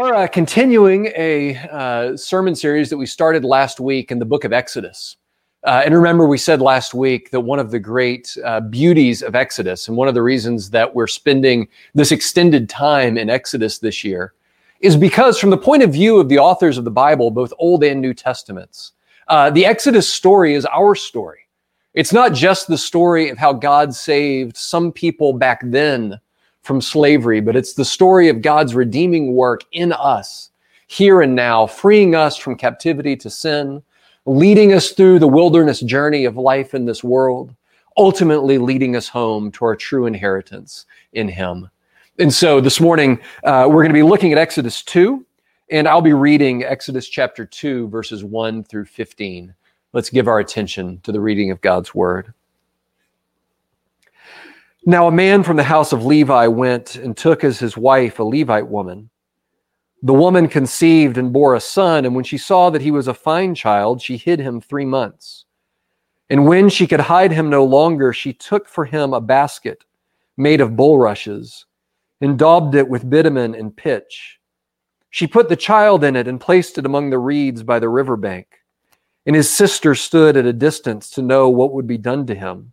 are uh, continuing a uh, sermon series that we started last week in the book of Exodus. Uh, and remember, we said last week that one of the great uh, beauties of Exodus, and one of the reasons that we're spending this extended time in Exodus this year, is because, from the point of view of the authors of the Bible, both Old and New Testaments, uh, the Exodus story is our story. It's not just the story of how God saved some people back then from slavery, but it's the story of God's redeeming work in us, here and now, freeing us from captivity to sin, leading us through the wilderness journey of life in this world, ultimately leading us home to our true inheritance in Him. And so this morning, uh, we're going to be looking at Exodus 2, and I'll be reading Exodus chapter 2, verses 1 through 15. Let's give our attention to the reading of God's word. Now, a man from the house of Levi went and took as his wife a Levite woman. The woman conceived and bore a son, and when she saw that he was a fine child, she hid him three months. And when she could hide him no longer, she took for him a basket made of bulrushes and daubed it with bitumen and pitch. She put the child in it and placed it among the reeds by the river bank. And his sister stood at a distance to know what would be done to him.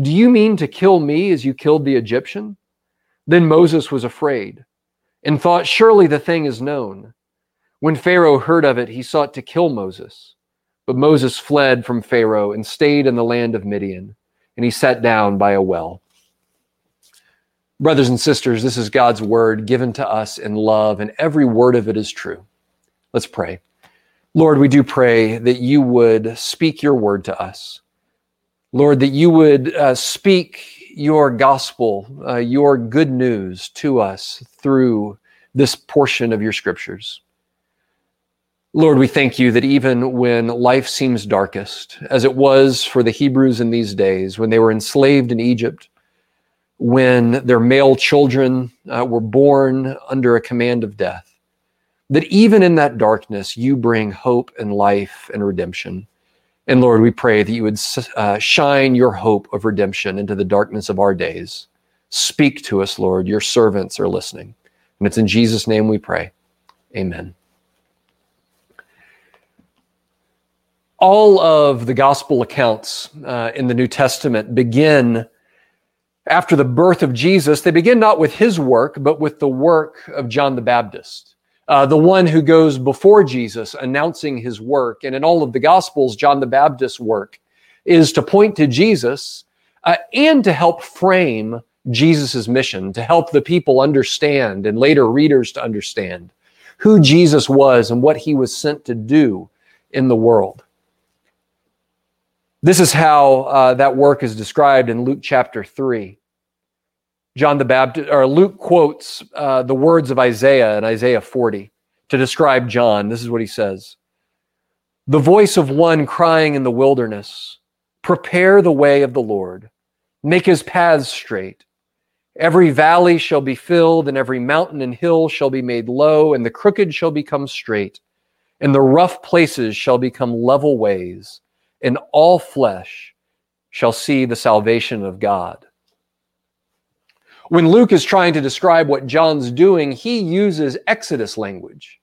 Do you mean to kill me as you killed the Egyptian? Then Moses was afraid and thought, Surely the thing is known. When Pharaoh heard of it, he sought to kill Moses. But Moses fled from Pharaoh and stayed in the land of Midian, and he sat down by a well. Brothers and sisters, this is God's word given to us in love, and every word of it is true. Let's pray. Lord, we do pray that you would speak your word to us. Lord, that you would uh, speak your gospel, uh, your good news to us through this portion of your scriptures. Lord, we thank you that even when life seems darkest, as it was for the Hebrews in these days, when they were enslaved in Egypt, when their male children uh, were born under a command of death, that even in that darkness, you bring hope and life and redemption. And Lord, we pray that you would uh, shine your hope of redemption into the darkness of our days. Speak to us, Lord. Your servants are listening. And it's in Jesus' name we pray. Amen. All of the gospel accounts uh, in the New Testament begin after the birth of Jesus. They begin not with his work, but with the work of John the Baptist uh, the one who goes before Jesus announcing his work. And in all of the Gospels, John the Baptist's work is to point to Jesus uh, and to help frame Jesus' mission, to help the people understand and later readers to understand who Jesus was and what he was sent to do in the world. This is how uh, that work is described in Luke chapter 3. John the Baptist, or Luke quotes uh, the words of Isaiah in Isaiah 40 to describe John. This is what he says The voice of one crying in the wilderness, prepare the way of the Lord, make his paths straight. Every valley shall be filled, and every mountain and hill shall be made low, and the crooked shall become straight, and the rough places shall become level ways, and all flesh shall see the salvation of God. When Luke is trying to describe what John's doing, he uses Exodus language.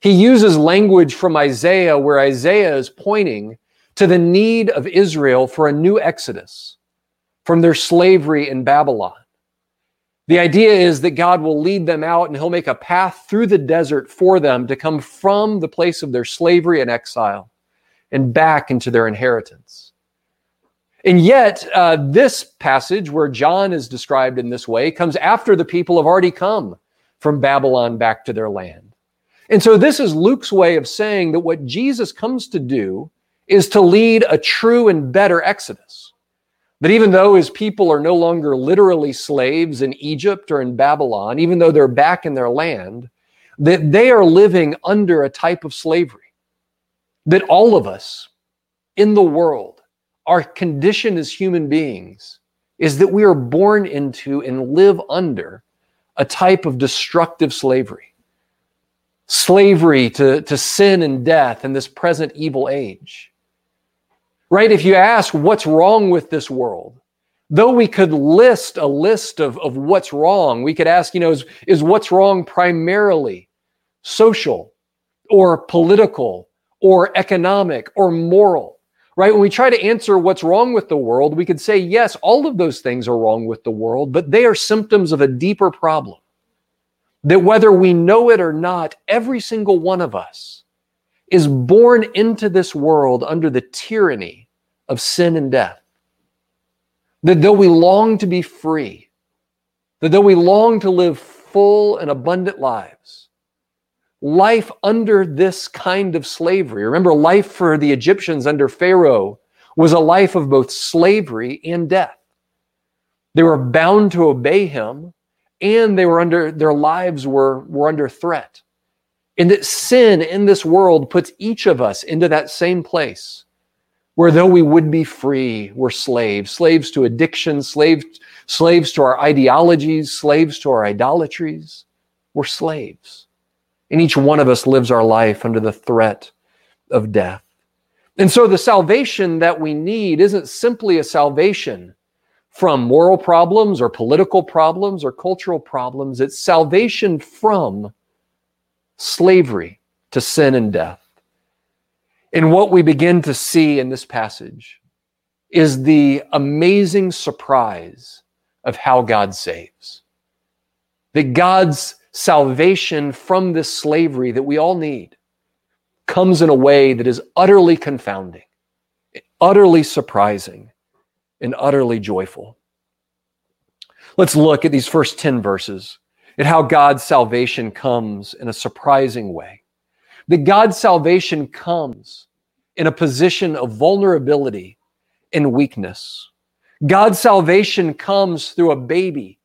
He uses language from Isaiah where Isaiah is pointing to the need of Israel for a new Exodus from their slavery in Babylon. The idea is that God will lead them out and he'll make a path through the desert for them to come from the place of their slavery and exile and back into their inheritance. And yet, uh, this passage where John is described in this way comes after the people have already come from Babylon back to their land. And so, this is Luke's way of saying that what Jesus comes to do is to lead a true and better exodus. That even though his people are no longer literally slaves in Egypt or in Babylon, even though they're back in their land, that they are living under a type of slavery. That all of us in the world our condition as human beings is that we are born into and live under a type of destructive slavery. Slavery to, to sin and death in this present evil age. Right? If you ask what's wrong with this world, though we could list a list of, of what's wrong, we could ask, you know, is, is what's wrong primarily social or political or economic or moral? Right? When we try to answer what's wrong with the world, we could say, yes, all of those things are wrong with the world, but they are symptoms of a deeper problem. That whether we know it or not, every single one of us is born into this world under the tyranny of sin and death. That though we long to be free, that though we long to live full and abundant lives, life under this kind of slavery. Remember, life for the Egyptians under Pharaoh was a life of both slavery and death. They were bound to obey him, and they were under their lives were, were under threat. And that sin in this world puts each of us into that same place where though we would be free, we're slaves, slaves to addiction, slaves, slaves to our ideologies, slaves to our idolatries. We're slaves. And each one of us lives our life under the threat of death. And so the salvation that we need isn't simply a salvation from moral problems or political problems or cultural problems. It's salvation from slavery to sin and death. And what we begin to see in this passage is the amazing surprise of how God saves. That God's salvation from this slavery that we all need comes in a way that is utterly confounding, utterly surprising, and utterly joyful. Let's look at these first 10 verses at how God's salvation comes in a surprising way. That God's salvation comes in a position of vulnerability and weakness. God's salvation comes through a baby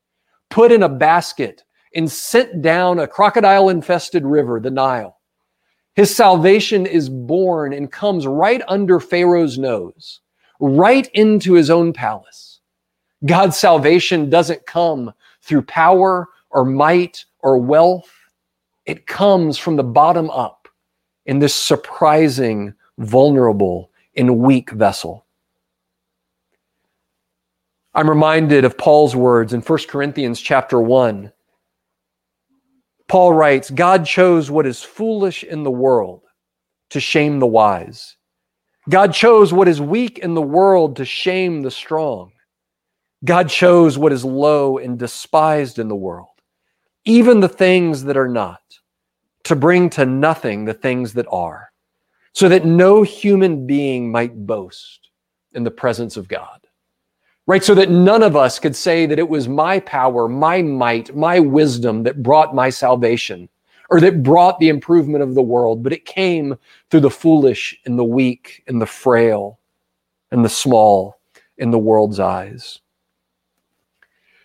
put in a basket and sent down a crocodile infested river, the Nile. His salvation is born and comes right under Pharaoh's nose, right into his own palace. God's salvation doesn't come through power or might or wealth. It comes from the bottom up in this surprising, vulnerable, and weak vessel. I'm reminded of Paul's words in 1 Corinthians chapter 1 Paul writes God chose what is foolish in the world to shame the wise. God chose what is weak in the world to shame the strong. God chose what is low and despised in the world, even the things that are not, to bring to nothing the things that are, so that no human being might boast in the presence of God right? So that none of us could say that it was my power, my might, my wisdom that brought my salvation. or that brought the improvement of the world, but it came through the foolish and the weak and the frail and the small in the world's eyes.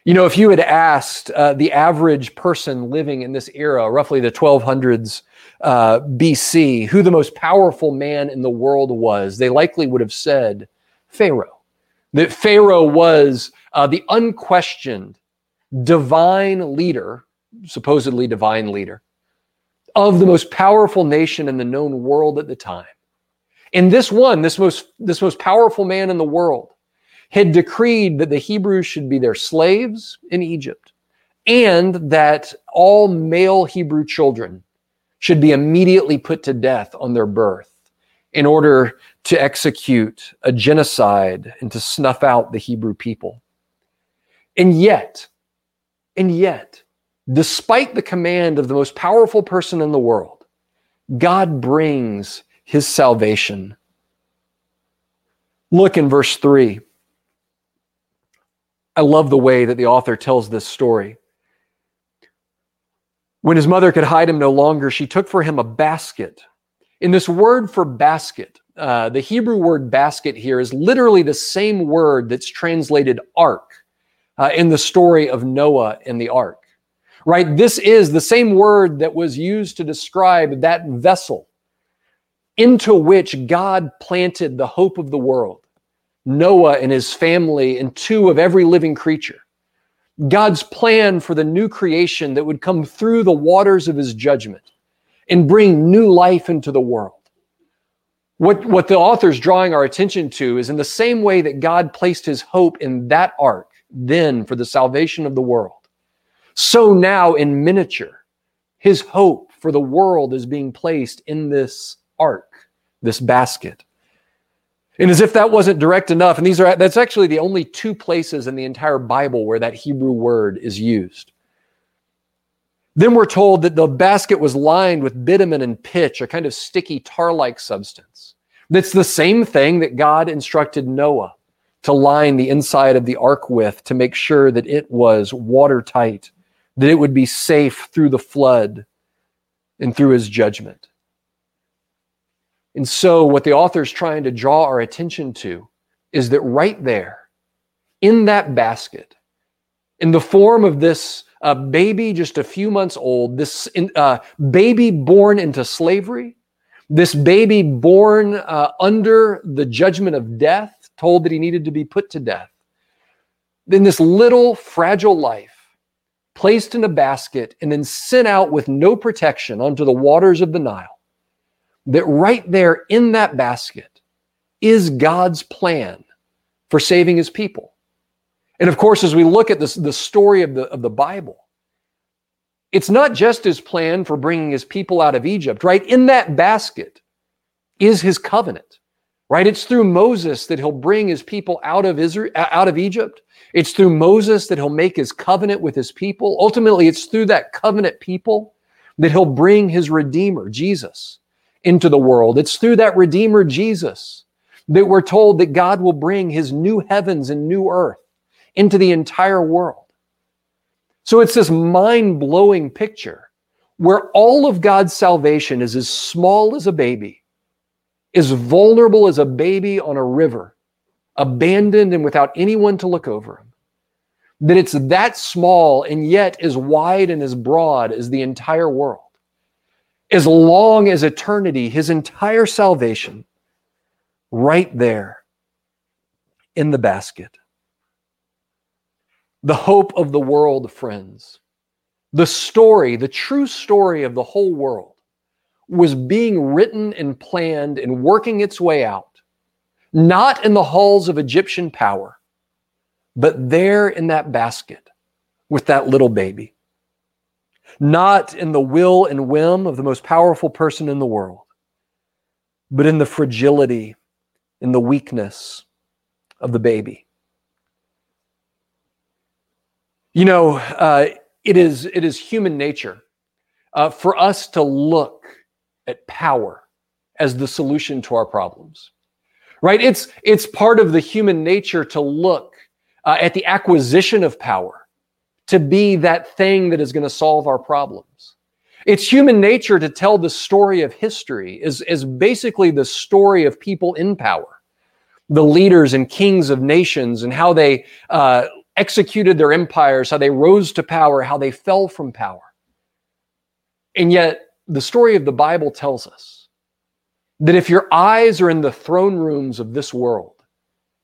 You know, if you had asked uh, the average person living in this era, roughly the 1200s uh, BC, who the most powerful man in the world was, they likely would have said Pharaoh. That Pharaoh was uh, the unquestioned divine leader, supposedly divine leader, of the most powerful nation in the known world at the time. And this one, this most, this most powerful man in the world, had decreed that the Hebrews should be their slaves in Egypt and that all male Hebrew children should be immediately put to death on their birth in order to execute a genocide and to snuff out the Hebrew people. And yet, and yet, despite the command of the most powerful person in the world, God brings his salvation. Look in verse 3. I love the way that the author tells this story. When his mother could hide him no longer, she took for him a basket. In this word for basket, uh, the Hebrew word basket here is literally the same word that's translated ark uh, in the story of Noah and the ark right? This is the same word that was used to describe that vessel into which God planted the hope of the world, Noah and his family, and two of every living creature. God's plan for the new creation that would come through the waters of his judgment and bring new life into the world. What, what the author's drawing our attention to is in the same way that God placed his hope in that ark then for the salvation of the world so now, in miniature, his hope for the world is being placed in this ark, this basket. And as if that wasn't direct enough, and these are that's actually the only two places in the entire Bible where that Hebrew word is used. Then we're told that the basket was lined with bitumen and pitch, a kind of sticky tar like substance. That's the same thing that God instructed Noah to line the inside of the ark with to make sure that it was watertight that it would be safe through the flood and through his judgment. And so, what the author is trying to draw our attention to is that right there, in that basket, in the form of this uh, baby just a few months old, this uh, baby born into slavery, this baby born uh, under the judgment of death, told that he needed to be put to death, then this little fragile life placed in a basket, and then sent out with no protection onto the waters of the Nile, that right there in that basket is God's plan for saving his people. And of course, as we look at this, the story of the, of the Bible, it's not just his plan for bringing his people out of Egypt, right? In that basket is his covenant, right? It's through Moses that he'll bring his people out of Israel, out of Egypt. It's through Moses that he'll make his covenant with his people. Ultimately, it's through that covenant people that he'll bring his Redeemer, Jesus, into the world. It's through that Redeemer, Jesus, that we're told that God will bring his new heavens and new earth into the entire world. So it's this mind blowing picture where all of God's salvation is as small as a baby, as vulnerable as a baby on a river abandoned and without anyone to look over him. That it's that small and yet as wide and as broad as the entire world. As long as eternity, his entire salvation, right there in the basket. The hope of the world, friends. The story, the true story of the whole world, was being written and planned and working its way out not in the halls of Egyptian power, but there in that basket with that little baby. Not in the will and whim of the most powerful person in the world, but in the fragility, in the weakness of the baby. You know, uh, it is it is human nature uh, for us to look at power as the solution to our problems right? It's, it's part of the human nature to look uh, at the acquisition of power to be that thing that is going to solve our problems. It's human nature to tell the story of history, is, is basically the story of people in power, the leaders and kings of nations, and how they uh, executed their empires, how they rose to power, how they fell from power. And yet, the story of the Bible tells us that if your eyes are in the throne rooms of this world,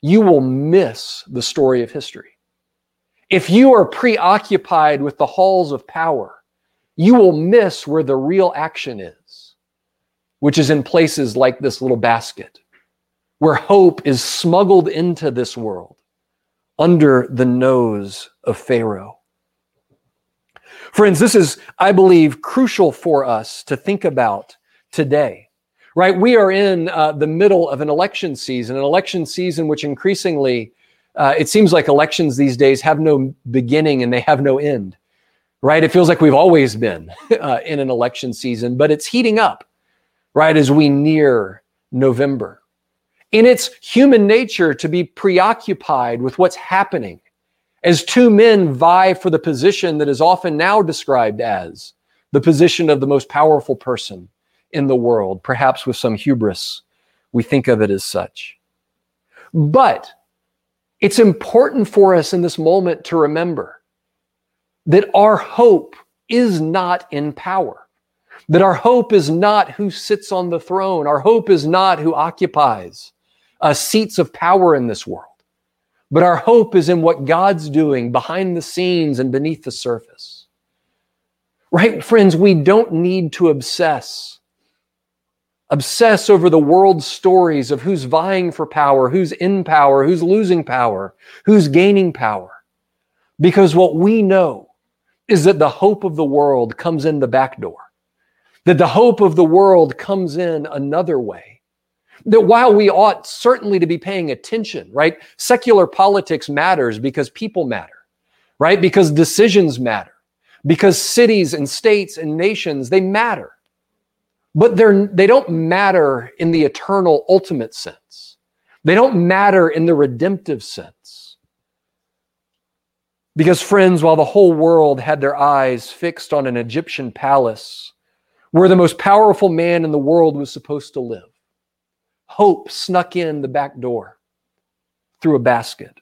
you will miss the story of history. If you are preoccupied with the halls of power, you will miss where the real action is, which is in places like this little basket, where hope is smuggled into this world under the nose of Pharaoh. Friends, this is, I believe, crucial for us to think about today, right? We are in uh, the middle of an election season, an election season which increasingly, uh, it seems like elections these days have no beginning and they have no end right? It feels like we've always been uh, in an election season, but it's heating up, right, as we near November. In its human nature to be preoccupied with what's happening as two men vie for the position that is often now described as the position of the most powerful person in the world, perhaps with some hubris. We think of it as such. But it's important for us in this moment to remember that our hope is not in power, that our hope is not who sits on the throne, our hope is not who occupies uh, seats of power in this world, but our hope is in what God's doing behind the scenes and beneath the surface. Right, friends, we don't need to obsess. Obsess over the world's stories of who's vying for power, who's in power, who's losing power, who's gaining power. Because what we know is that the hope of the world comes in the back door, that the hope of the world comes in another way. That while we ought certainly to be paying attention, right? Secular politics matters because people matter, right? Because decisions matter, because cities and states and nations, they matter. But they're, they don't matter in the eternal ultimate sense. They don't matter in the redemptive sense. Because, friends, while the whole world had their eyes fixed on an Egyptian palace where the most powerful man in the world was supposed to live, hope snuck in the back door through a basket.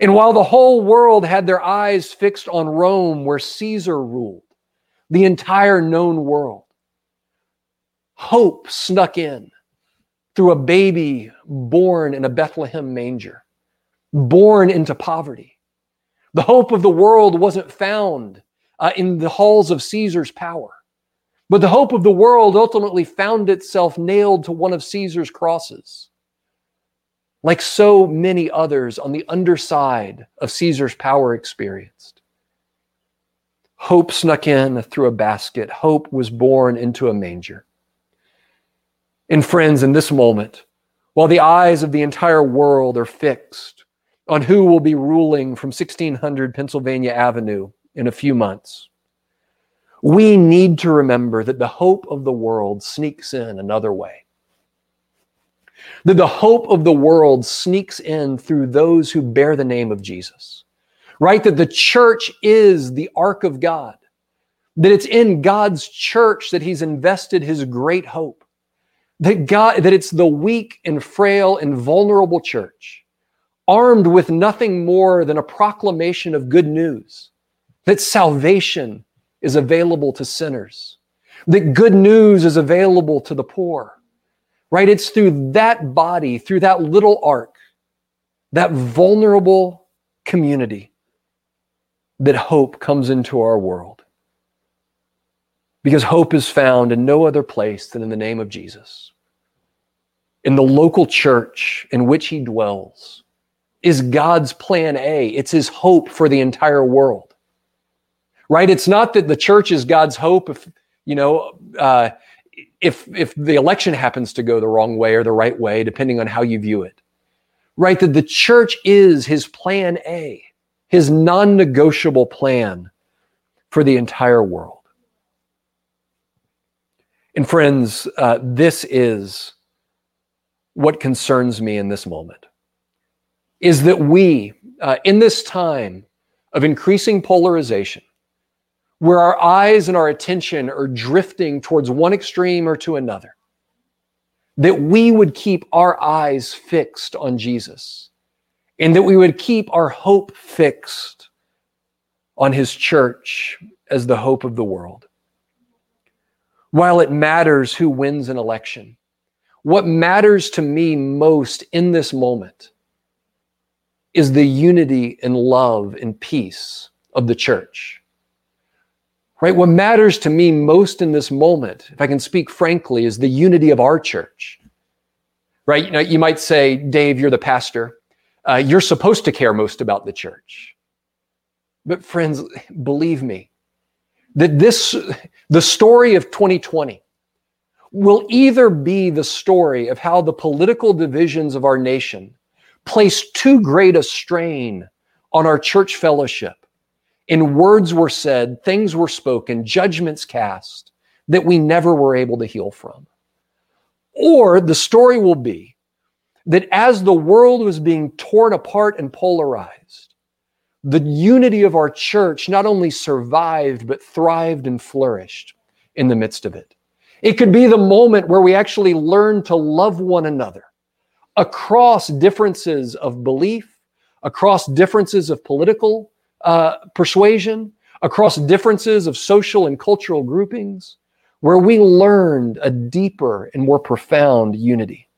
And while the whole world had their eyes fixed on Rome where Caesar ruled, the entire known world, hope snuck in through a baby born in a Bethlehem manger, born into poverty the hope of the world wasn't found uh, in the halls of Caesar's power, but the hope of the world ultimately found itself nailed to one of Caesar's crosses. Like so many others on the underside of Caesar's power experienced. Hope snuck in through a basket. Hope was born into a manger. And friends, in this moment, while the eyes of the entire world are fixed on who will be ruling from 1600 Pennsylvania Avenue in a few months. We need to remember that the hope of the world sneaks in another way. That the hope of the world sneaks in through those who bear the name of Jesus. Right? That the church is the ark of God. That it's in God's church that he's invested his great hope. That God that it's the weak and frail and vulnerable church armed with nothing more than a proclamation of good news that salvation is available to sinners, that good news is available to the poor, right? It's through that body, through that little ark, that vulnerable community, that hope comes into our world. Because hope is found in no other place than in the name of Jesus, in the local church in which he dwells is God's plan A. It's his hope for the entire world. Right? It's not that the church is God's hope if, you know, uh, if if the election happens to go the wrong way or the right way, depending on how you view it. Right? That the church is his plan A, his non-negotiable plan for the entire world. And friends, uh, this is what concerns me in this moment is that we, uh, in this time of increasing polarization, where our eyes and our attention are drifting towards one extreme or to another, that we would keep our eyes fixed on Jesus and that we would keep our hope fixed on his church as the hope of the world. While it matters who wins an election, what matters to me most in this moment is the unity and love and peace of the church. Right? What matters to me most in this moment, if I can speak frankly, is the unity of our church. Right? You know, you might say, Dave, you're the pastor. Uh, you're supposed to care most about the church. But friends, believe me, that this, the story of 2020 will either be the story of how the political divisions of our nation place too great a strain on our church fellowship and words were said, things were spoken, judgments cast that we never were able to heal from. Or the story will be that as the world was being torn apart and polarized, the unity of our church not only survived, but thrived and flourished in the midst of it. It could be the moment where we actually learn to love one another across differences of belief, across differences of political uh, persuasion, across differences of social and cultural groupings, where we learned a deeper and more profound unity.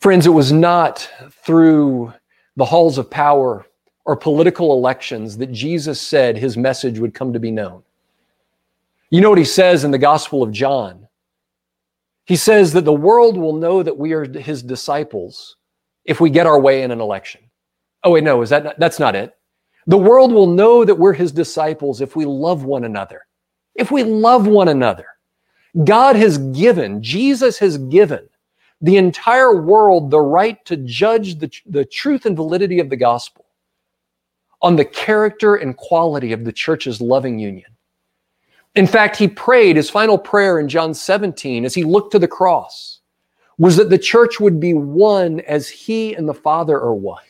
Friends, it was not through the halls of power or political elections that Jesus said his message would come to be known. You know what he says in the Gospel of John? He says that the world will know that we are his disciples if we get our way in an election. Oh, wait, no, is that not, that's not it? The world will know that we're his disciples if we love one another. If we love one another. God has given, Jesus has given the entire world the right to judge the, the truth and validity of the gospel on the character and quality of the church's loving union. In fact, he prayed his final prayer in John 17 as he looked to the cross was that the church would be one as he and the Father are one,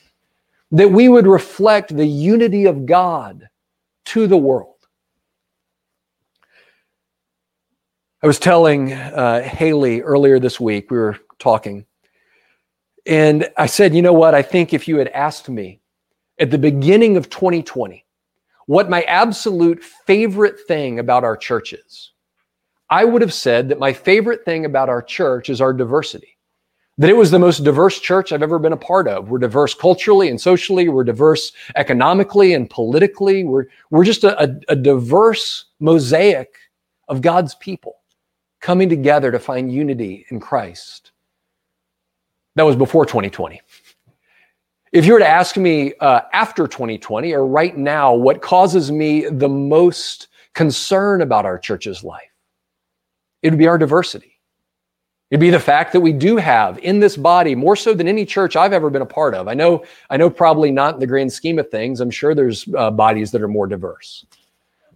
that we would reflect the unity of God to the world. I was telling uh, Haley earlier this week, we were talking. And I said, you know what? I think if you had asked me at the beginning of 2020 what my absolute favorite thing about our church is, I would have said that my favorite thing about our church is our diversity. That it was the most diverse church I've ever been a part of. We're diverse culturally and socially. We're diverse economically and politically. We're, we're just a, a, a diverse mosaic of God's people coming together to find unity in Christ. That was before 2020. If you were to ask me uh, after 2020 or right now, what causes me the most concern about our church's life, it would be our diversity. It'd be the fact that we do have in this body more so than any church I've ever been a part of. I know, I know, probably not in the grand scheme of things. I'm sure there's uh, bodies that are more diverse.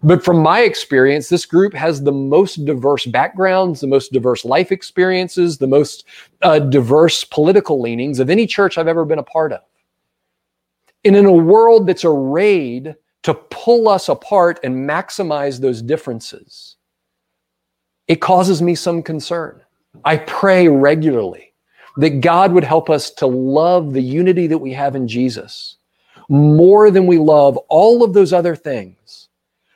But from my experience, this group has the most diverse backgrounds, the most diverse life experiences, the most uh, diverse political leanings of any church I've ever been a part of. And in a world that's arrayed to pull us apart and maximize those differences, it causes me some concern. I pray regularly that God would help us to love the unity that we have in Jesus more than we love all of those other things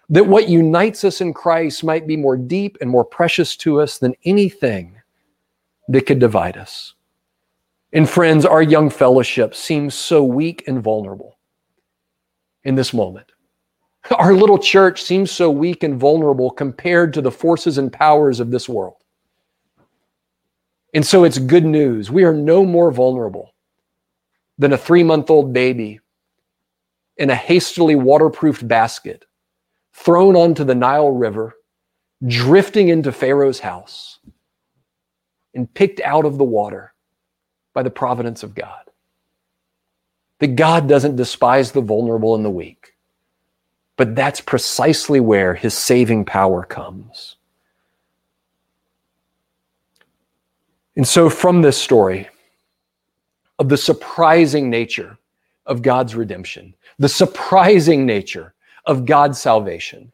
that what unites us in Christ might be more deep and more precious to us than anything that could divide us. And friends, our young fellowship seems so weak and vulnerable in this moment. Our little church seems so weak and vulnerable compared to the forces and powers of this world. And so it's good news. We are no more vulnerable than a three month old baby in a hastily waterproofed basket thrown onto the Nile River, drifting into Pharaoh's house, and picked out of the water by the providence of God. That God doesn't despise the vulnerable and the weak, but that's precisely where his saving power comes. And so, from this story of the surprising nature of God's redemption, the surprising nature of God's salvation,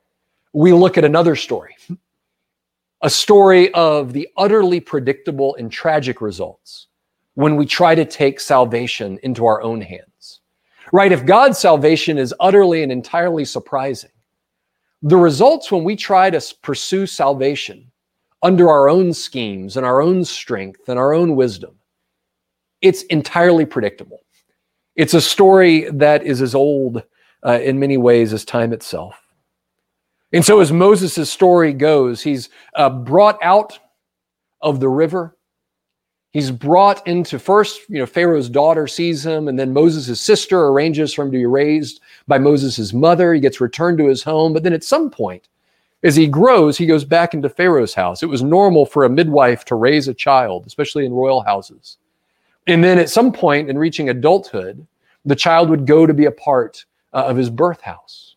we look at another story, a story of the utterly predictable and tragic results when we try to take salvation into our own hands. Right? If God's salvation is utterly and entirely surprising, the results when we try to pursue salvation under our own schemes and our own strength and our own wisdom, it's entirely predictable. It's a story that is as old uh, in many ways as time itself. And so, as Moses' story goes, he's uh, brought out of the river. He's brought into first, you know, Pharaoh's daughter sees him, and then Moses' sister arranges for him to be raised by Moses' mother. He gets returned to his home. But then at some point, as he grows, he goes back into Pharaoh's house. It was normal for a midwife to raise a child, especially in royal houses. And then at some point in reaching adulthood, the child would go to be a part uh, of his birth house.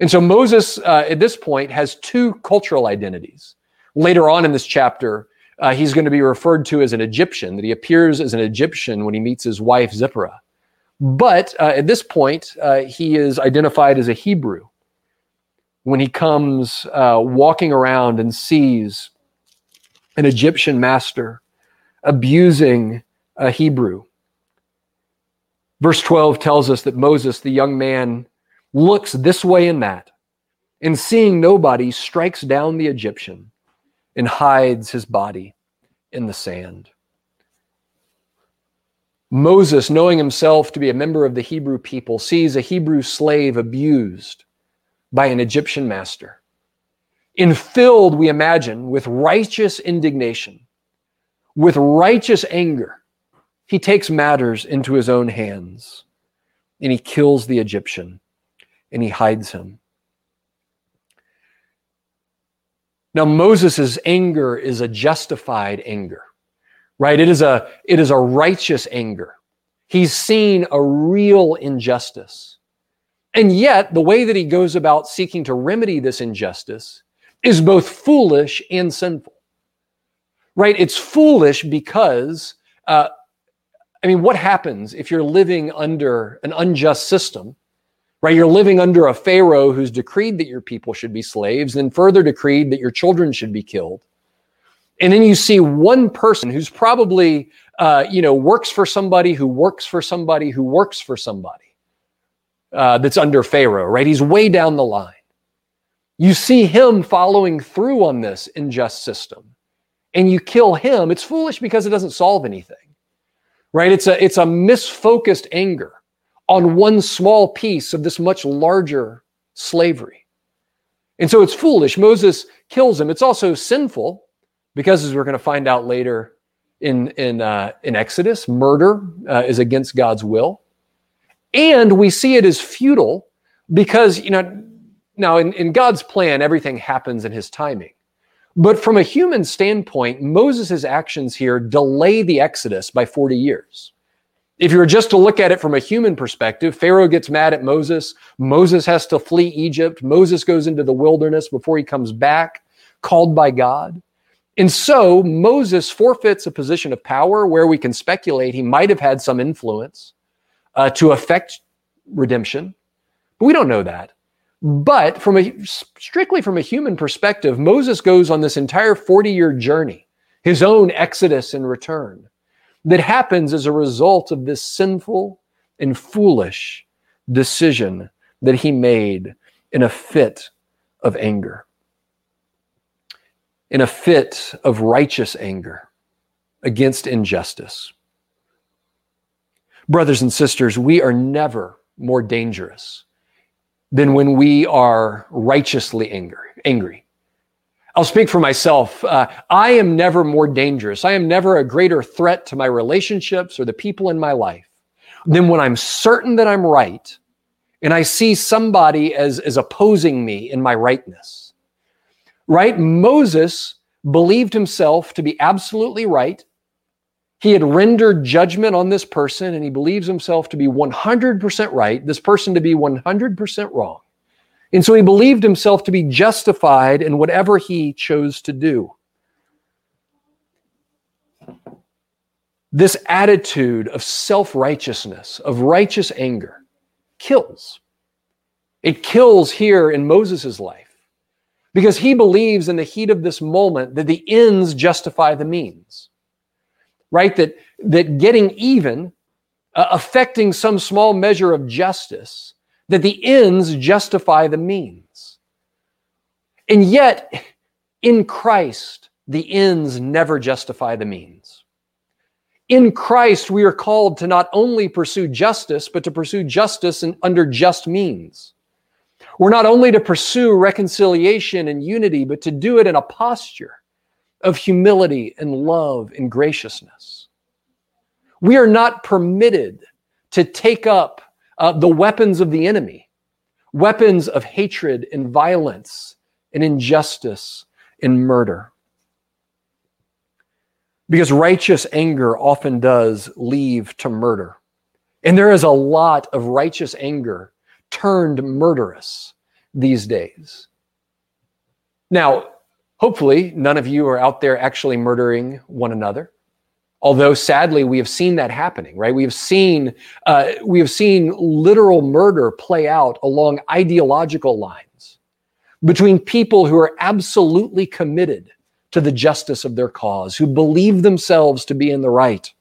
And so Moses, uh, at this point, has two cultural identities. Later on in this chapter, uh, he's going to be referred to as an Egyptian, that he appears as an Egyptian when he meets his wife Zipporah. But uh, at this point, uh, he is identified as a Hebrew when he comes uh, walking around and sees an Egyptian master abusing a Hebrew. Verse 12 tells us that Moses, the young man, looks this way and that, and seeing nobody, strikes down the Egyptian and hides his body in the sand. Moses, knowing himself to be a member of the Hebrew people, sees a Hebrew slave abused by an Egyptian master. In filled, we imagine, with righteous indignation, with righteous anger, he takes matters into his own hands and he kills the Egyptian and he hides him. Now, Moses' anger is a justified anger, right? It is a, it is a righteous anger. He's seen a real injustice. And yet, the way that he goes about seeking to remedy this injustice is both foolish and sinful, right? It's foolish because uh, I mean, what happens if you're living under an unjust system, right? You're living under a Pharaoh who's decreed that your people should be slaves, and further decreed that your children should be killed. And then you see one person who's probably, uh, you know, works for somebody who works for somebody who works for somebody uh, that's under Pharaoh, right? He's way down the line. You see him following through on this unjust system, and you kill him. It's foolish because it doesn't solve anything right? It's a, it's a misfocused anger on one small piece of this much larger slavery. And so it's foolish. Moses kills him. It's also sinful because, as we're going to find out later in, in, uh, in Exodus, murder uh, is against God's will. And we see it as futile because, you know, now in, in God's plan, everything happens in his timing. But from a human standpoint, Moses' actions here delay the Exodus by 40 years. If you were just to look at it from a human perspective, Pharaoh gets mad at Moses. Moses has to flee Egypt. Moses goes into the wilderness before he comes back, called by God. And so Moses forfeits a position of power where we can speculate he might have had some influence uh, to affect redemption. But we don't know that. But from a strictly from a human perspective, Moses goes on this entire 40 year journey, his own exodus and return, that happens as a result of this sinful and foolish decision that he made in a fit of anger, in a fit of righteous anger against injustice. Brothers and sisters, we are never more dangerous than when we are righteously angry. angry. I'll speak for myself. Uh, I am never more dangerous. I am never a greater threat to my relationships or the people in my life than when I'm certain that I'm right and I see somebody as, as opposing me in my rightness. Right? Moses believed himself to be absolutely right he had rendered judgment on this person and he believes himself to be 100% right, this person to be 100% wrong. And so he believed himself to be justified in whatever he chose to do. this attitude of self righteousness, of righteous anger, kills. It kills here in Moses' life because he believes in the heat of this moment that the ends justify the means, right? That, that getting even, uh, affecting some small measure of justice, that the ends justify the means. And yet, in Christ, the ends never justify the means. In Christ, we are called to not only pursue justice, but to pursue justice in, under just means. We're not only to pursue reconciliation and unity, but to do it in a posture of humility and love and graciousness. We are not permitted to take up uh, the weapons of the enemy, weapons of hatred and violence and injustice and murder. Because righteous anger often does leave to murder. And there is a lot of righteous anger turned murderous these days. Now, hopefully, none of you are out there actually murdering one another. Although sadly, we have seen that happening, right? We have seen uh, we have seen literal murder play out along ideological lines between people who are absolutely committed to the justice of their cause, who believe themselves to be in the right,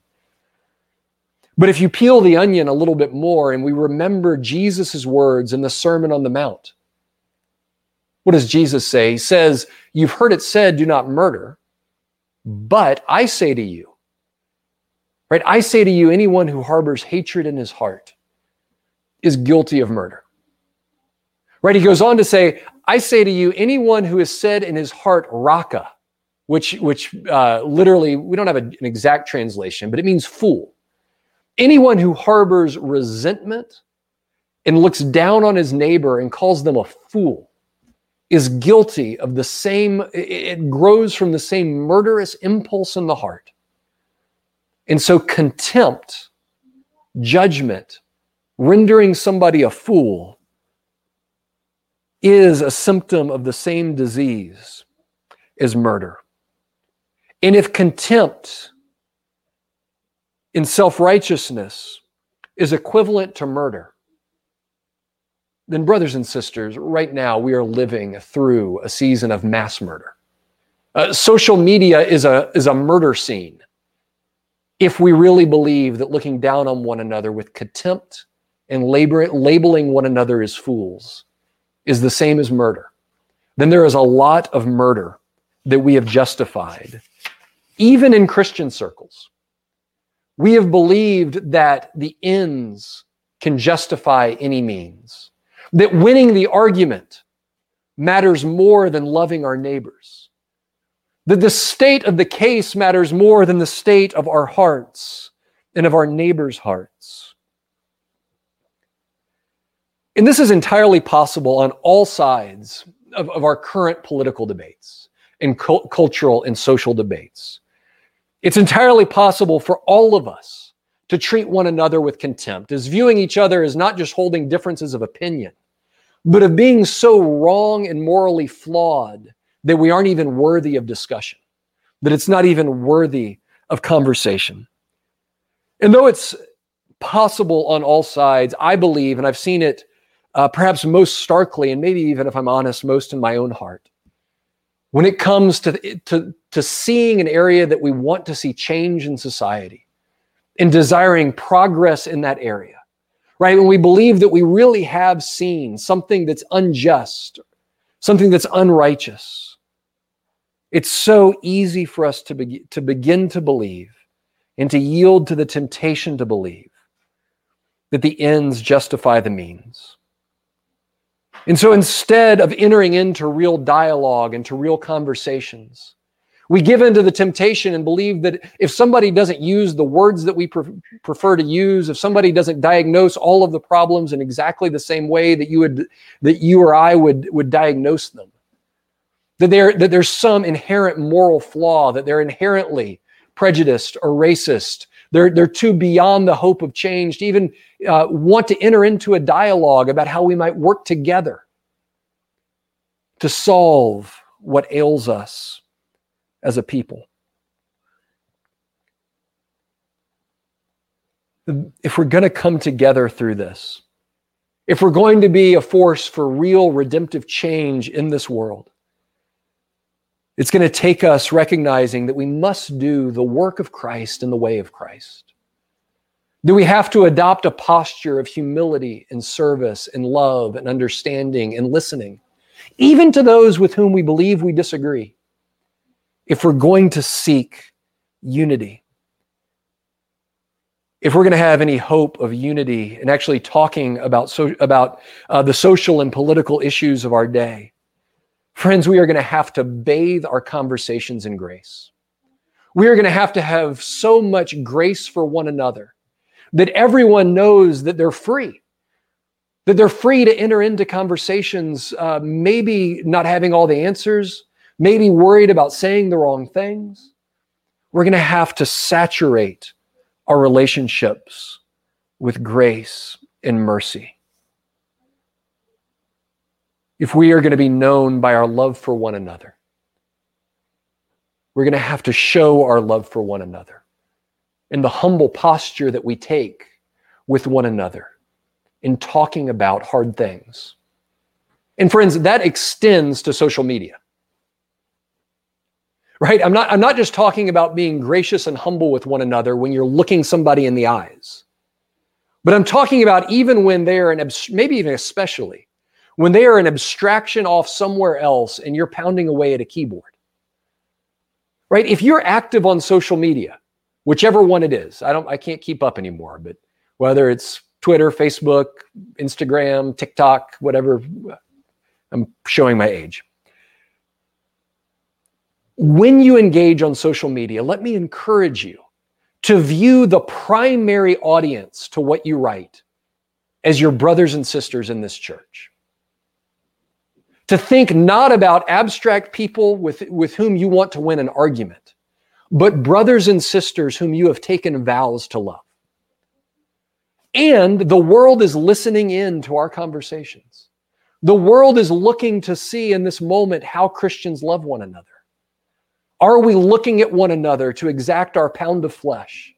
but if you peel the onion a little bit more and we remember Jesus' words in the Sermon on the Mount, what does Jesus say? He says, You've heard it said, do not murder, but I say to you, right? I say to you, anyone who harbors hatred in his heart is guilty of murder. Right? He goes on to say, I say to you, anyone who has said in his heart, Raca, which, which uh, literally, we don't have a, an exact translation, but it means fool. Anyone who harbors resentment and looks down on his neighbor and calls them a fool is guilty of the same, it grows from the same murderous impulse in the heart. And so, contempt, judgment, rendering somebody a fool is a symptom of the same disease as murder. And if contempt in self righteousness is equivalent to murder, then, brothers and sisters, right now we are living through a season of mass murder. Uh, social media is a, is a murder scene if we really believe that looking down on one another with contempt and labor, labeling one another as fools is the same as murder, then there is a lot of murder that we have justified, even in Christian circles. We have believed that the ends can justify any means, that winning the argument matters more than loving our neighbors, that the state of the case matters more than the state of our hearts and of our neighbors' hearts. And this is entirely possible on all sides of, of our current political debates and cu- cultural and social debates. It's entirely possible for all of us to treat one another with contempt, as viewing each other as not just holding differences of opinion, but of being so wrong and morally flawed that we aren't even worthy of discussion, that it's not even worthy of conversation. And though it's possible on all sides, I believe, and I've seen it uh, perhaps most starkly, and maybe even if I'm honest, most in my own heart, when it comes to, to, to seeing an area that we want to see change in society and desiring progress in that area, right? When we believe that we really have seen something that's unjust, something that's unrighteous, it's so easy for us to, be, to begin to believe and to yield to the temptation to believe that the ends justify the means. And so instead of entering into real dialogue, into real conversations, we give into the temptation and believe that if somebody doesn't use the words that we pre- prefer to use, if somebody doesn't diagnose all of the problems in exactly the same way that you would that you or I would would diagnose them, that there that there's some inherent moral flaw, that they're inherently prejudiced or racist, they're, they're too beyond the hope of change to even uh, want to enter into a dialogue about how we might work together to solve what ails us as a people. if we're going to come together through this, if we're going to be a force for real redemptive change in this world, it's going to take us recognizing that we must do the work of Christ in the way of Christ. Do we have to adopt a posture of humility and service and love and understanding and listening, even to those with whom we believe we disagree, if we're going to seek unity if we're going to have any hope of unity and actually talking about, so, about uh, the social and political issues of our day, friends, we are going to have to bathe our conversations in grace. We are going to have to have so much grace for one another that everyone knows that they're free, that they're free to enter into conversations, uh, maybe not having all the answers, maybe worried about saying the wrong things. We're going to have to saturate our relationships with grace and mercy. If we are going to be known by our love for one another, we're going to have to show our love for one another in the humble posture that we take with one another in talking about hard things. And friends, that extends to social media right? I'm not i'm not just talking about being gracious and humble with one another when you're looking somebody in the eyes. But i'm talking about even when they're an maybe even especially when they are an abstraction off somewhere else and you're pounding away at a keyboard. Right? If you're active on social media whichever one it is i don't i can't keep up anymore but whether it's twitter facebook instagram tiktok whatever i'm showing my age when you engage on social media, let me encourage you to view the primary audience to what you write as your brothers and sisters in this church. To think not about abstract people with, with whom you want to win an argument, but brothers and sisters whom you have taken vows to love. And the world is listening in to our conversations. The world is looking to see in this moment how Christians love one another. Are we looking at one another to exact our pound of flesh?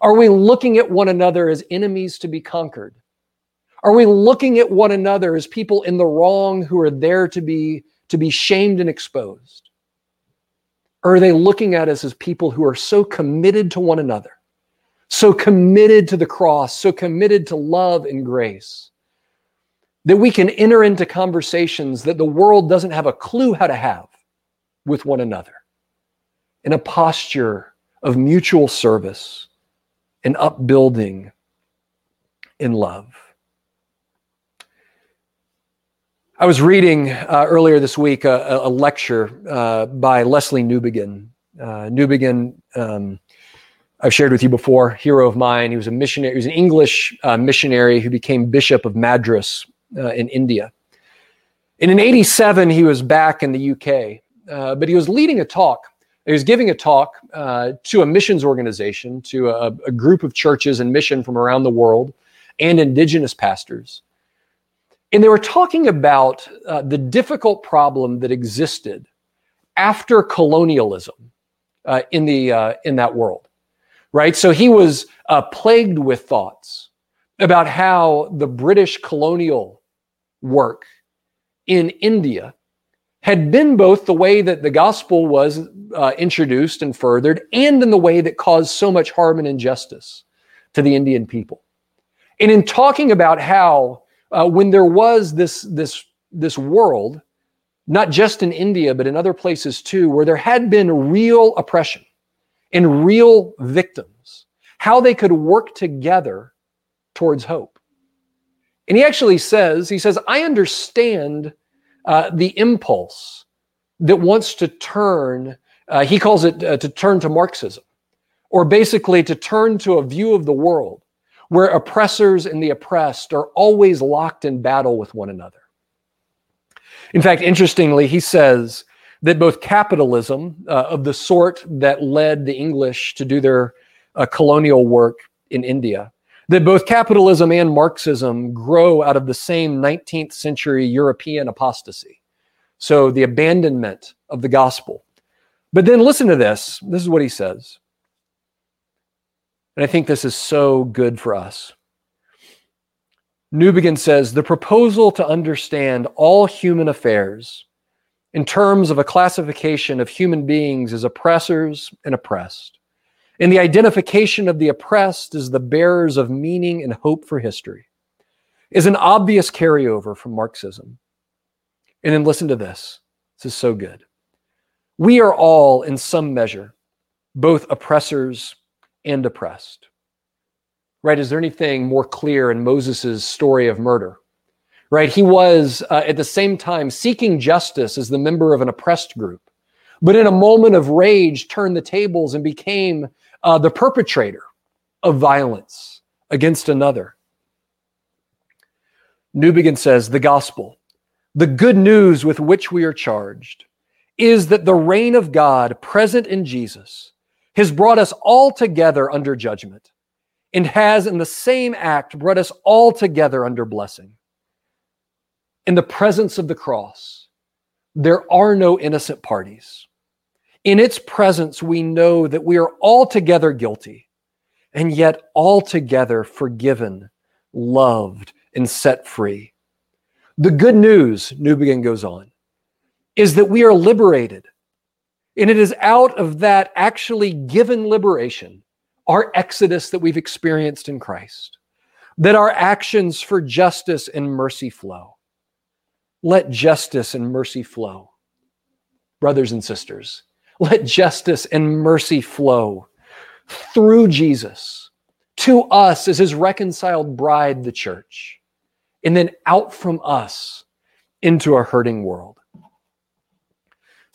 Are we looking at one another as enemies to be conquered? Are we looking at one another as people in the wrong who are there to be to be shamed and exposed? Or are they looking at us as people who are so committed to one another, so committed to the cross, so committed to love and grace, that we can enter into conversations that the world doesn't have a clue how to have with one another? In a posture of mutual service and upbuilding in love. I was reading uh, earlier this week a, a lecture uh, by Lesslie Newbegin. Uh, Newbigin, um, I've shared with you before, hero of mine. He was a missionary. He was an English uh, missionary who became bishop of Madras uh, in India. And in '87, he was back in the UK, uh, but he was leading a talk he was giving a talk uh, to a missions organization, to a, a, group of churches and mission from around the world, and indigenous pastors. And they were talking about uh, the difficult problem that existed after colonialism uh, in the uh, in that world, right? So he was uh, plagued with thoughts about how the British colonial work in India had been both the way that the gospel was uh, introduced and furthered and in the way that caused so much harm and injustice to the Indian people. And in talking about how uh, when there was this, this, this world, not just in India, but in other places too, where there had been real oppression and real victims, how they could work together towards hope. And he actually says, he says, I understand uh, the impulse that wants to turn, uh, he calls it uh, to turn to Marxism, or basically to turn to a view of the world where oppressors and the oppressed are always locked in battle with one another. In fact, interestingly, he says that both capitalism uh, of the sort that led the English to do their uh, colonial work in India that both capitalism and Marxism grow out of the same 19th century European apostasy. So the abandonment of the gospel. But then listen to this. This is what he says. And I think this is so good for us. Newbigin says the proposal to understand all human affairs in terms of a classification of human beings as oppressors and oppressed, and the identification of the oppressed as the bearers of meaning and hope for history, is an obvious carryover from Marxism. And then listen to this this is so good. We are all, in some measure, both oppressors and oppressed. Right? Is there anything more clear in Moses' story of murder? Right? He was uh, at the same time seeking justice as the member of an oppressed group, but in a moment of rage, turned the tables and became uh, the perpetrator of violence against another. Newbigin says the gospel, the good news with which we are charged, is that the reign of God present in Jesus has brought us all together under judgment and has in the same act brought us all together under blessing. In the presence of the cross, there are no innocent parties. In its presence, we know that we are altogether guilty and yet altogether forgiven, loved, and set free. The good news, Newbigin goes on, is that we are liberated. And it is out of that actually given liberation, our exodus that we've experienced in Christ, that our actions for justice and mercy flow. Let justice and mercy flow. Brothers and sisters, let justice and mercy flow through Jesus to us as his reconciled bride, the church, and then out from us into a hurting world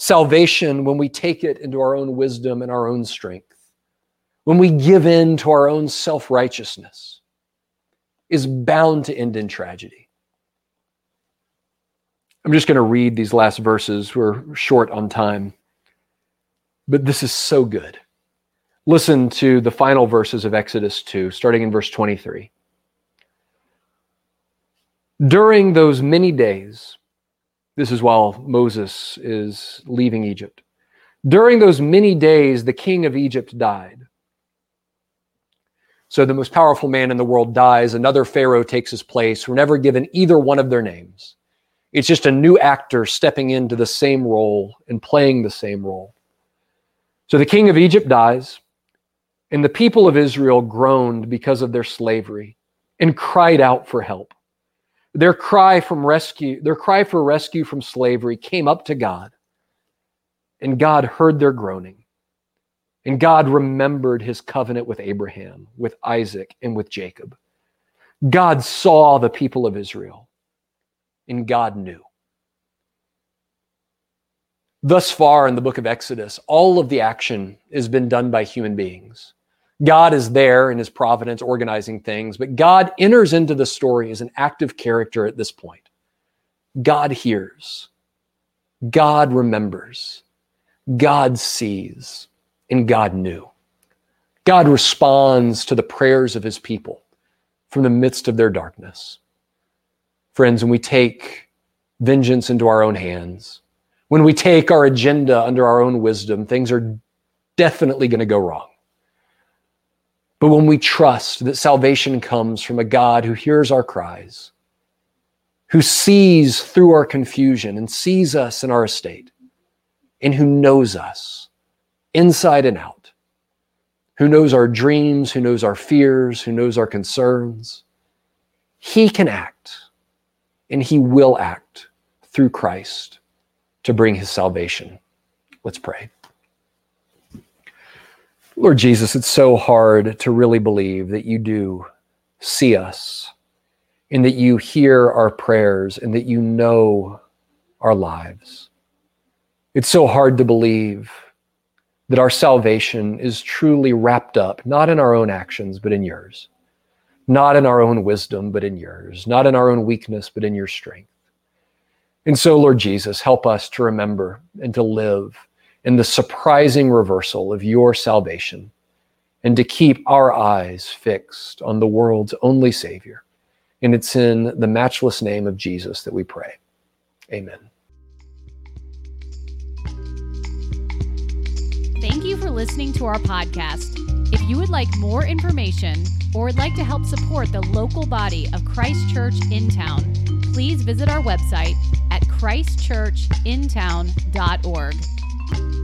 salvation when we take it into our own wisdom and our own strength, when we give in to our own self righteousness, is bound to end in tragedy. I'm just going to read these last verses. We're short on time, but this is so good. Listen to the final verses of Exodus 2, starting in verse 23. During those many days, this is while Moses is leaving Egypt. During those many days, the king of Egypt died. So the most powerful man in the world dies. Another Pharaoh takes his place. We're never given either one of their names. It's just a new actor stepping into the same role and playing the same role. So the king of Egypt dies, and the people of Israel groaned because of their slavery and cried out for help. Their cry from rescue, their cry for rescue from slavery came up to God. And God heard their groaning. And God remembered his covenant with Abraham, with Isaac, and with Jacob. God saw the people of Israel, and God knew. Thus far in the book of Exodus, all of the action has been done by human beings. God is there in his providence organizing things, but God enters into the story as an active character at this point. God hears, God remembers, God sees, and God knew. God responds to the prayers of his people from the midst of their darkness. Friends, when we take vengeance into our own hands, when we take our agenda under our own wisdom, things are definitely going to go wrong. But when we trust that salvation comes from a God who hears our cries, who sees through our confusion and sees us in our estate, and who knows us inside and out, who knows our dreams, who knows our fears, who knows our concerns, he can act and he will act through Christ to bring his salvation. Let's pray. Lord Jesus, it's so hard to really believe that you do see us and that you hear our prayers and that you know our lives. It's so hard to believe that our salvation is truly wrapped up, not in our own actions, but in yours. Not in our own wisdom, but in yours. Not in our own weakness, but in your strength. And so, Lord Jesus, help us to remember and to live in the surprising reversal of your salvation and to keep our eyes fixed on the world's only Savior. And it's in the matchless name of Jesus that we pray. Amen. Thank you for listening to our podcast. If you would like more information or would like to help support the local body of Christ Church in town, please visit our website at christchurchintown.org.